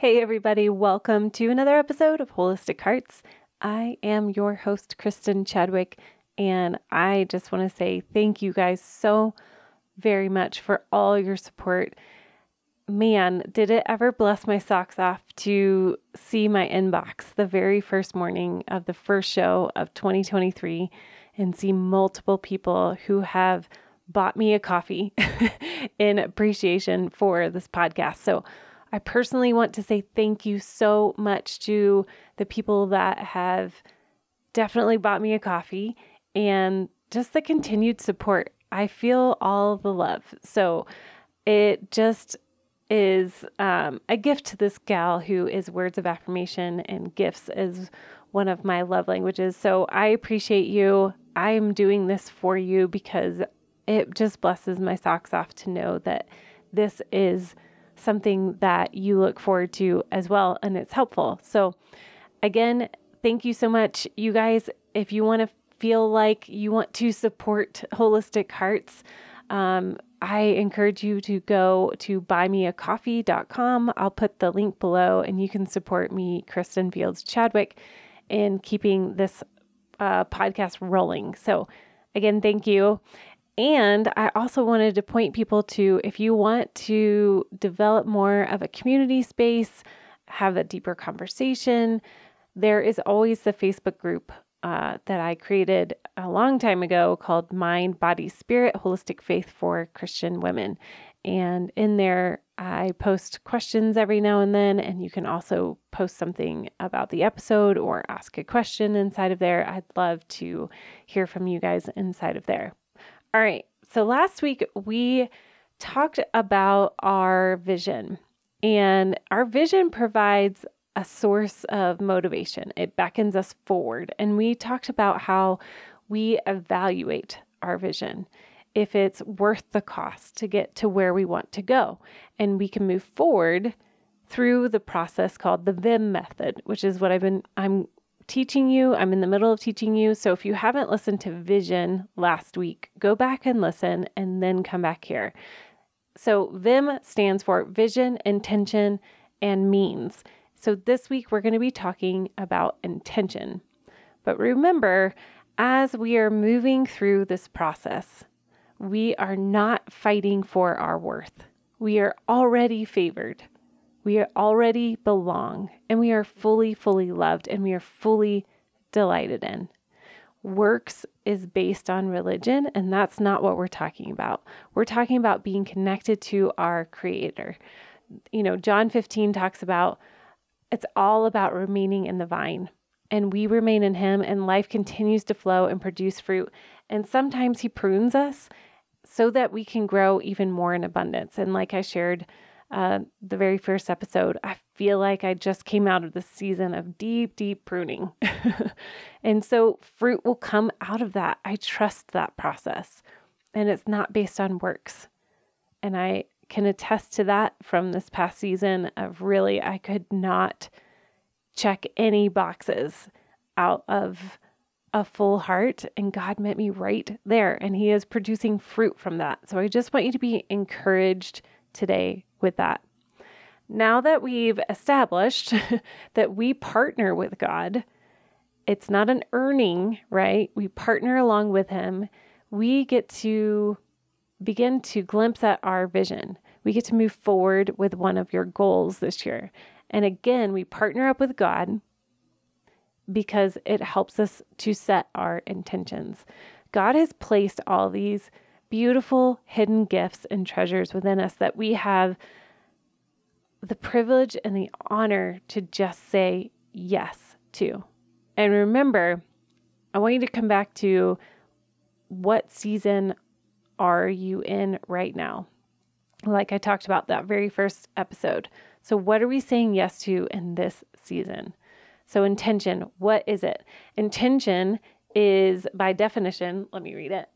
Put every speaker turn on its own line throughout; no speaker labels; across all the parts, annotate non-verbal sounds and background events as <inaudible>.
Hey, everybody, welcome to another episode of Holistic Hearts. I am your host, Kristen Chadwick, and I just want to say thank you guys so very much for all your support. Man, did it ever bless my socks off to see my inbox the very first morning of the first show of 2023 and see multiple people who have bought me a coffee <laughs> in appreciation for this podcast. So, I personally want to say thank you so much to the people that have definitely bought me a coffee and just the continued support. I feel all the love. So it just is um, a gift to this gal who is words of affirmation and gifts is one of my love languages. So I appreciate you. I'm doing this for you because it just blesses my socks off to know that this is something that you look forward to as well and it's helpful. So, again, thank you so much. You guys, if you want to feel like you want to support Holistic Hearts, um, I encourage you to go to buymeacoffee.com. I'll put the link below and you can support me, Kristen Fields Chadwick, in keeping this uh, podcast rolling. So, again, thank you. And I also wanted to point people to if you want to develop more of a community space, have a deeper conversation, there is always the Facebook group uh, that I created a long time ago called Mind, Body, Spirit Holistic Faith for Christian Women. And in there, I post questions every now and then, and you can also post something about the episode or ask a question inside of there. I'd love to hear from you guys inside of there. All right. So last week we talked about our vision, and our vision provides a source of motivation. It beckons us forward. And we talked about how we evaluate our vision if it's worth the cost to get to where we want to go. And we can move forward through the process called the VIM method, which is what I've been I'm teaching you. I'm in the middle of teaching you. So if you haven't listened to Vision last week, go back and listen and then come back here. So VIM stands for Vision, Intention, and Means. So this week we're going to be talking about intention. But remember, as we are moving through this process, we are not fighting for our worth. We are already favored. We already belong and we are fully, fully loved and we are fully delighted in. Works is based on religion, and that's not what we're talking about. We're talking about being connected to our Creator. You know, John 15 talks about it's all about remaining in the vine, and we remain in Him, and life continues to flow and produce fruit. And sometimes He prunes us so that we can grow even more in abundance. And like I shared uh, the very first episode, I feel like I just came out of the season of deep, deep pruning. <laughs> and so fruit will come out of that. I trust that process. And it's not based on works. And I can attest to that from this past season of really, I could not check any boxes out of a full heart and God met me right there and he is producing fruit from that. So I just want you to be encouraged today with that. Now that we've established <laughs> that we partner with God, it's not an earning, right? We partner along with Him. We get to begin to glimpse at our vision. We get to move forward with one of your goals this year. And again, we partner up with God because it helps us to set our intentions. God has placed all these beautiful hidden gifts and treasures within us that we have the privilege and the honor to just say yes to. And remember, I want you to come back to what season are you in right now? Like I talked about that very first episode. So, what are we saying yes to in this season? So, intention, what is it? Intention is by definition, let me read it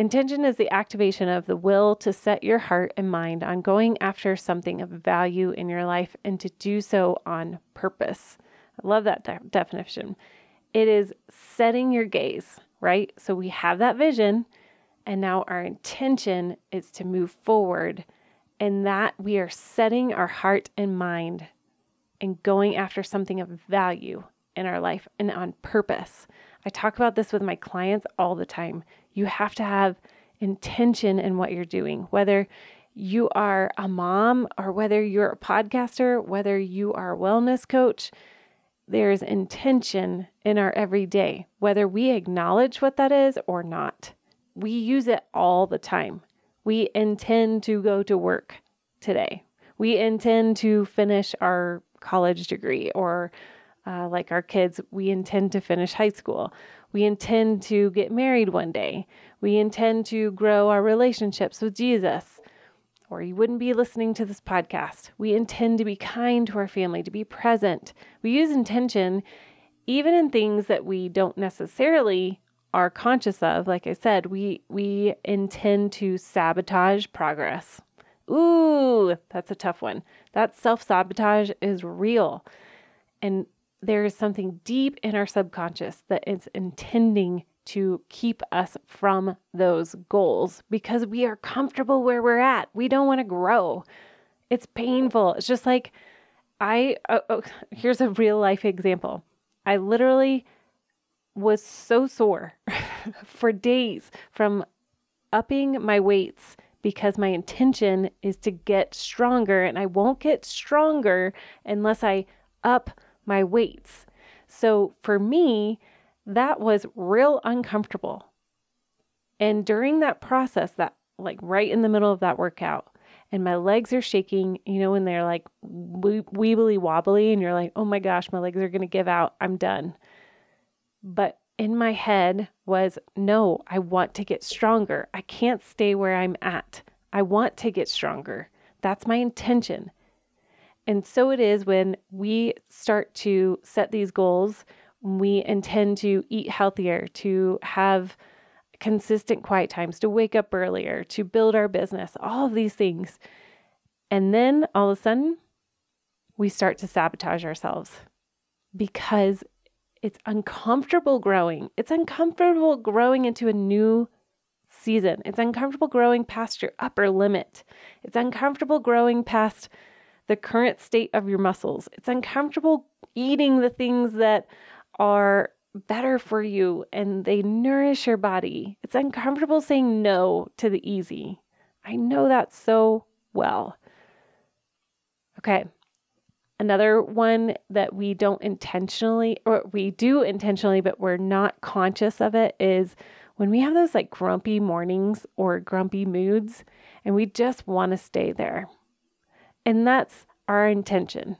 Intention is the activation of the will to set your heart and mind on going after something of value in your life and to do so on purpose. I love that de- definition. It is setting your gaze, right? So we have that vision, and now our intention is to move forward, and that we are setting our heart and mind and going after something of value in our life and on purpose. I talk about this with my clients all the time. You have to have intention in what you're doing, whether you are a mom or whether you're a podcaster, whether you are a wellness coach. There's intention in our everyday, whether we acknowledge what that is or not. We use it all the time. We intend to go to work today. We intend to finish our college degree or uh, like our kids, we intend to finish high school. We intend to get married one day. We intend to grow our relationships with Jesus. Or you wouldn't be listening to this podcast. We intend to be kind to our family, to be present. We use intention even in things that we don't necessarily are conscious of. Like I said, we we intend to sabotage progress. Ooh, that's a tough one. That self-sabotage is real. And there is something deep in our subconscious that is intending to keep us from those goals because we are comfortable where we're at. We don't want to grow. It's painful. It's just like I, oh, oh, <laughs> here's a real life example. I literally was so sore <laughs> for days from upping my weights because my intention is to get stronger and I won't get stronger unless I up my weights. So for me, that was real uncomfortable. And during that process, that like right in the middle of that workout, and my legs are shaking, you know, when they're like weebly wobbly, and you're like, oh my gosh, my legs are going to give out. I'm done. But in my head was, no, I want to get stronger. I can't stay where I'm at. I want to get stronger. That's my intention. And so it is when we start to set these goals, we intend to eat healthier, to have consistent quiet times, to wake up earlier, to build our business, all of these things. And then all of a sudden, we start to sabotage ourselves because it's uncomfortable growing. It's uncomfortable growing into a new season. It's uncomfortable growing past your upper limit. It's uncomfortable growing past the current state of your muscles. It's uncomfortable eating the things that are better for you and they nourish your body. It's uncomfortable saying no to the easy. I know that so well. Okay. Another one that we don't intentionally, or we do intentionally, but we're not conscious of it is when we have those like grumpy mornings or grumpy moods and we just want to stay there. And that's our intention.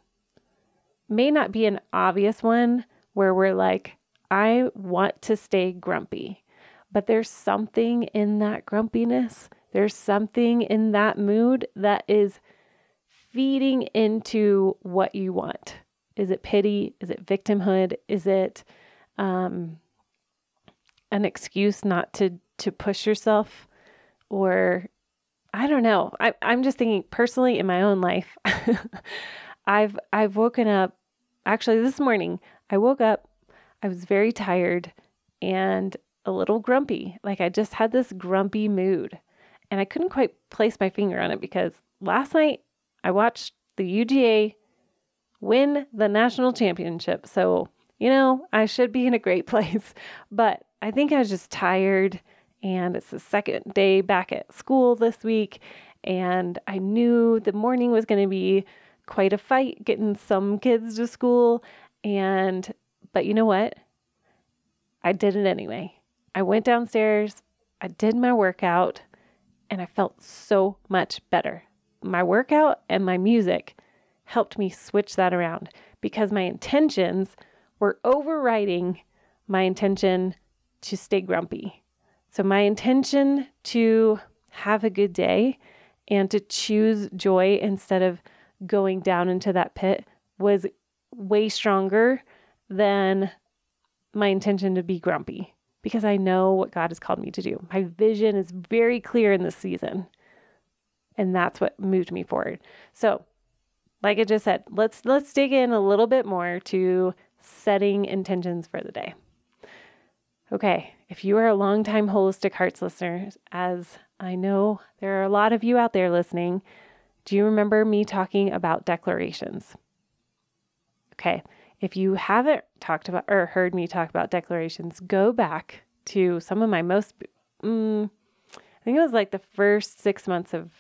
May not be an obvious one where we're like, I want to stay grumpy, but there's something in that grumpiness. There's something in that mood that is feeding into what you want. Is it pity? Is it victimhood? Is it um, an excuse not to to push yourself, or I don't know. I, I'm just thinking personally in my own life. <laughs> I've I've woken up actually this morning. I woke up. I was very tired and a little grumpy. Like I just had this grumpy mood, and I couldn't quite place my finger on it because last night I watched the UGA win the national championship. So you know I should be in a great <laughs> place, but I think I was just tired and it's the second day back at school this week. And I knew the morning was going to be quite a fight getting some kids to school. And, but you know what? I did it anyway. I went downstairs, I did my workout, and I felt so much better. My workout and my music helped me switch that around because my intentions were overriding my intention to stay grumpy. So, my intention to have a good day and to choose joy instead of going down into that pit was way stronger than my intention to be grumpy because I know what God has called me to do. My vision is very clear in this season. And that's what moved me forward. So, like I just said, let's let's dig in a little bit more to setting intentions for the day. Okay, if you are a longtime Holistic Hearts listener, as I know there are a lot of you out there listening, do you remember me talking about declarations? Okay, if you haven't talked about or heard me talk about declarations, go back to some of my most, mm, I think it was like the first six months of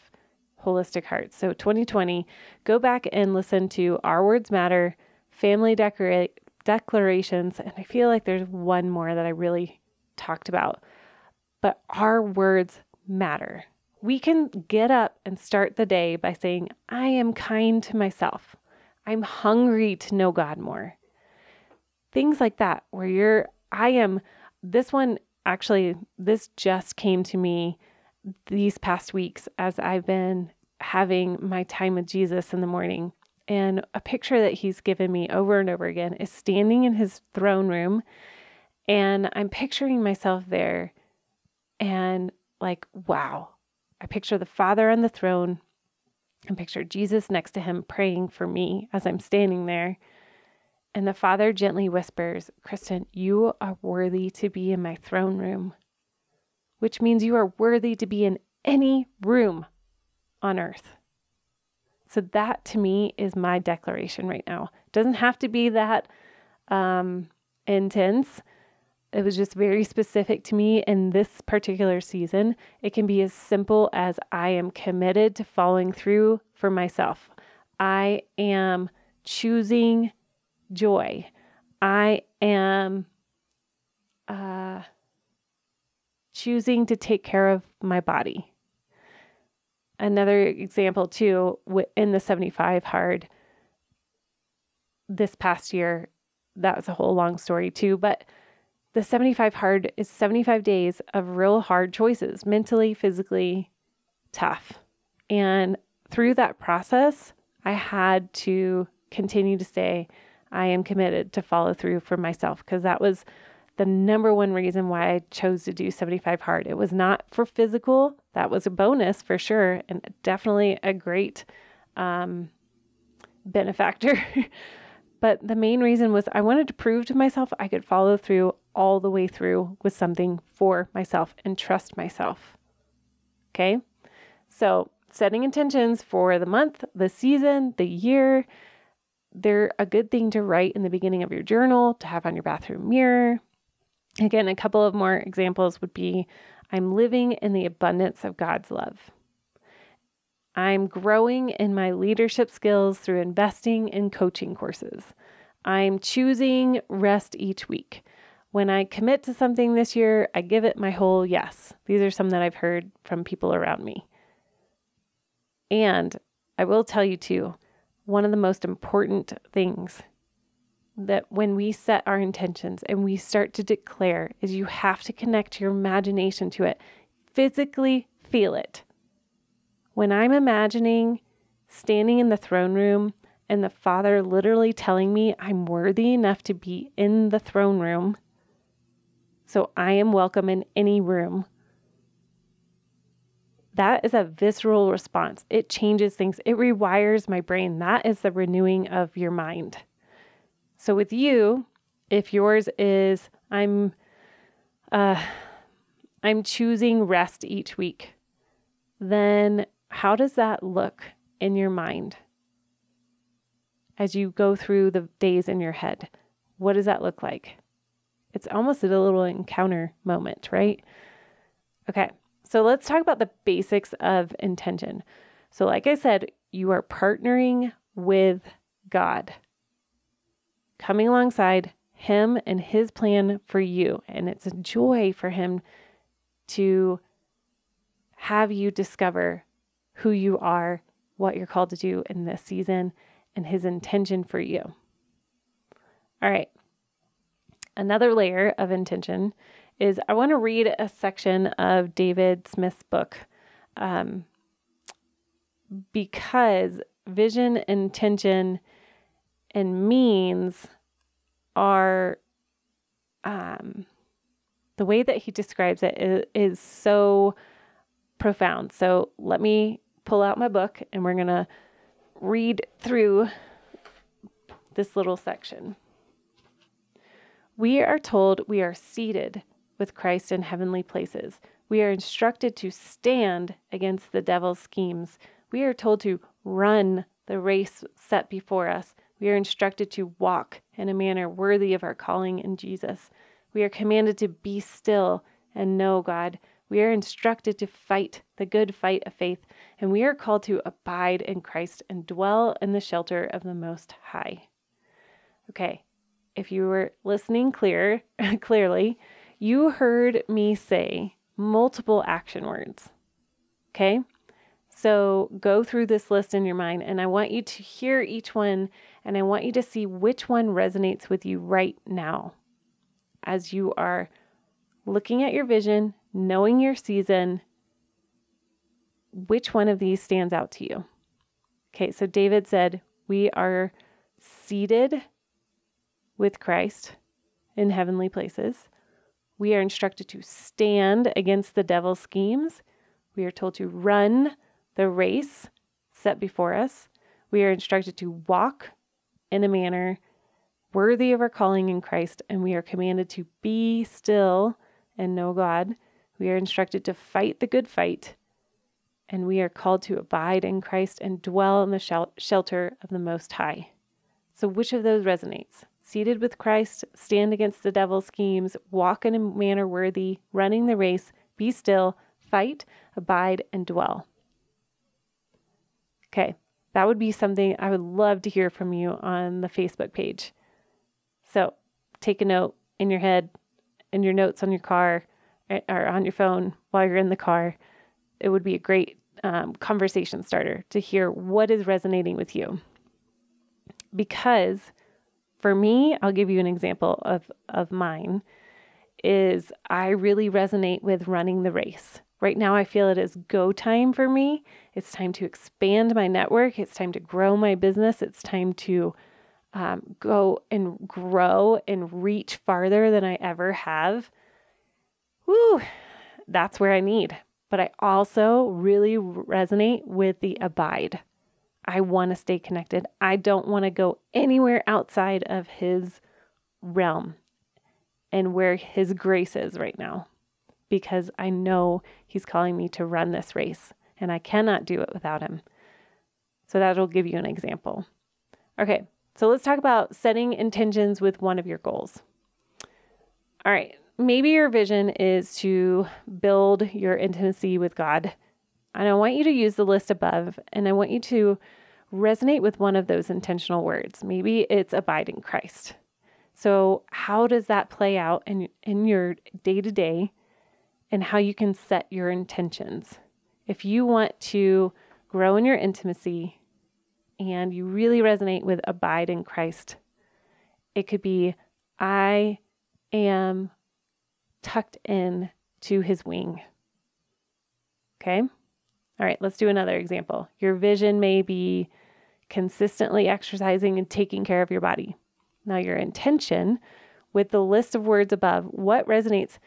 Holistic Hearts. So 2020, go back and listen to Our Words Matter, Family Decora- Declarations, and I feel like there's one more that I really talked about. But our words matter. We can get up and start the day by saying, I am kind to myself. I'm hungry to know God more. Things like that, where you're, I am, this one actually, this just came to me these past weeks as I've been having my time with Jesus in the morning. And a picture that he's given me over and over again is standing in his throne room. And I'm picturing myself there and like, wow. I picture the Father on the throne and picture Jesus next to him praying for me as I'm standing there. And the Father gently whispers, Kristen, you are worthy to be in my throne room which means you are worthy to be in any room on earth. So, that to me is my declaration right now. It doesn't have to be that um, intense. It was just very specific to me in this particular season. It can be as simple as I am committed to following through for myself. I am choosing joy. I am uh, choosing to take care of my body. Another example, too, in the 75 hard this past year, that was a whole long story, too, but the 75 hard is 75 days of real hard choices, mentally, physically tough. And through that process, I had to continue to say, I am committed to follow through for myself because that was the number one reason why I chose to do 75 hard. It was not for physical, that was a bonus for sure, and definitely a great um, benefactor. <laughs> but the main reason was I wanted to prove to myself I could follow through all the way through with something for myself and trust myself. Okay. So, setting intentions for the month, the season, the year, they're a good thing to write in the beginning of your journal, to have on your bathroom mirror, Again, a couple of more examples would be I'm living in the abundance of God's love. I'm growing in my leadership skills through investing in coaching courses. I'm choosing rest each week. When I commit to something this year, I give it my whole yes. These are some that I've heard from people around me. And I will tell you too, one of the most important things that when we set our intentions and we start to declare is you have to connect your imagination to it. Physically feel it. When I'm imagining standing in the throne room and the Father literally telling me I'm worthy enough to be in the throne room, so I am welcome in any room. That is a visceral response. It changes things, it rewires my brain. That is the renewing of your mind. So with you, if yours is I'm uh I'm choosing rest each week, then how does that look in your mind as you go through the days in your head? What does that look like? It's almost a little encounter moment, right? Okay, so let's talk about the basics of intention. So, like I said, you are partnering with God coming alongside him and his plan for you. And it's a joy for him to have you discover who you are, what you're called to do in this season, and his intention for you. All right. Another layer of intention is I want to read a section of David Smith's book um, because vision, and intention, and means are um, the way that he describes it is, is so profound. So let me pull out my book and we're going to read through this little section. We are told we are seated with Christ in heavenly places. We are instructed to stand against the devil's schemes. We are told to run the race set before us We are instructed to walk in a manner worthy of our calling in Jesus. We are commanded to be still and know God. We are instructed to fight the good fight of faith, and we are called to abide in Christ and dwell in the shelter of the Most High. Okay, if you were listening clear, <laughs> clearly, you heard me say multiple action words. Okay? So go through this list in your mind, and I want you to hear each one, and I want you to see which one resonates with you right now as you are looking at your vision, knowing your season. Which one of these stands out to you? Okay, so David said, We are seated with Christ in heavenly places. We are instructed to stand against the devil's schemes. We are told to run the race set before us. We are instructed to walk in a manner worthy of our calling in Christ, and we are commanded to be still and know God. We are instructed to fight the good fight, and we are called to abide in Christ and dwell in the shel- shelter of the Most High. So, which of those resonates? Seated with Christ, stand against the devil's schemes, walk in a manner worthy, running the race, be still, fight, abide, and dwell. Okay, that would be something I would love to hear from you on the Facebook page. So take a note in your head, in your notes on your car, eh, or on your phone while you're in the car. It would be a great um, conversation starter to hear what is resonating with you. Because for me, I'll give you an example of, of mine is I really resonate with running the race. Right now, I feel it is go time for me. It's time to expand my network. It's time to grow my business. It's time to um, go and grow and reach farther than I ever have. Woo, that's where I need. But I also really resonate with the abide. I want to stay connected. I don't want to go anywhere outside of His realm and where His grace is right now because I know He's calling me to run this race and I cannot do it without Him. So that'll give you an example. Okay, so let's talk about setting intentions with one of your goals. All right, maybe your vision is to build your intimacy with God. And I want you to use the list above and I want you to resonate with one of those intentional words. Maybe it's abide in Christ. So, how does that play out in, in your day to day and how you can set your intentions. If you want to grow in your intimacy and you really resonate with abide in Christ, it could be I am tucked in to his wing. Okay? All right, let's do another example. Your vision may be consistently exercising and taking care of your body. Now, your intention with the list of words above, what resonates?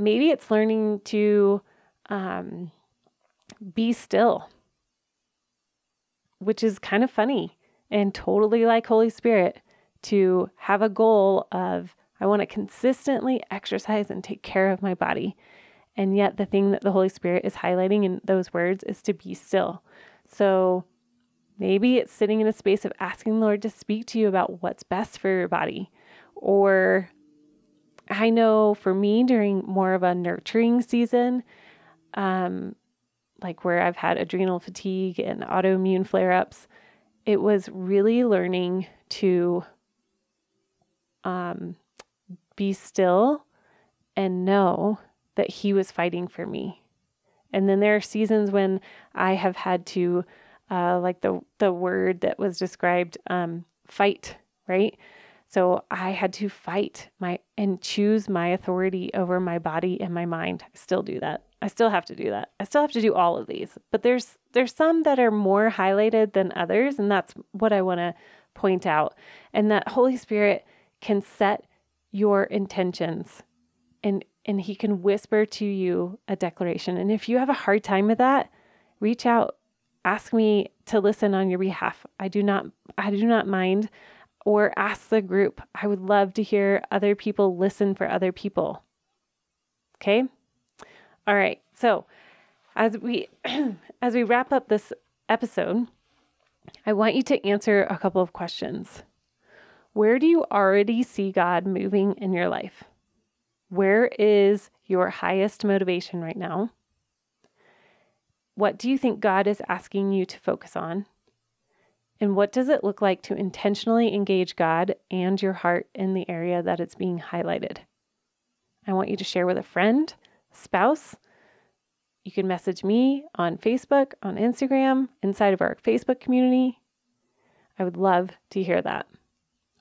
Maybe it's learning to um, be still, which is kind of funny and totally like Holy Spirit to have a goal of, I want to consistently exercise and take care of my body. And yet, the thing that the Holy Spirit is highlighting in those words is to be still. So, maybe it's sitting in a space of asking the Lord to speak to you about what's best for your body, or I know for me during more of a nurturing season, um, like where I've had adrenal fatigue and autoimmune flare ups, it was really learning to um, be still and know that He was fighting for me. And then there are seasons when I have had to, uh, like the the word that was described, um, fight, right? So I had to fight my and choose my authority over my body and my mind. I still do that. I still have to do that. I still have to do all of these. But there's there's some that are more highlighted than others and that's what I want to point out. And that Holy Spirit can set your intentions and and he can whisper to you a declaration. And if you have a hard time with that, reach out. Ask me to listen on your behalf. I do not I do not mind or ask the group. I would love to hear other people listen for other people. Okay? All right. So, as we <clears throat> as we wrap up this episode, I want you to answer a couple of questions. Where do you already see God moving in your life? Where is your highest motivation right now? What do you think God is asking you to focus on? And what does it look like to intentionally engage God and your heart in the area that it's being highlighted? I want you to share with a friend, spouse. You can message me on Facebook, on Instagram, inside of our Facebook community. I would love to hear that.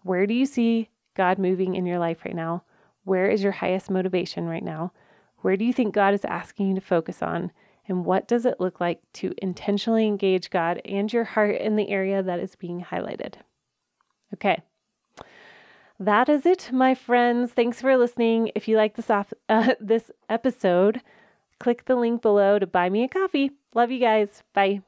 Where do you see God moving in your life right now? Where is your highest motivation right now? Where do you think God is asking you to focus on? And what does it look like to intentionally engage God and your heart in the area that is being highlighted? Okay. That is it, my friends. Thanks for listening. If you like this off, uh, <laughs> this episode, click the link below to buy me a coffee. Love you guys. Bye.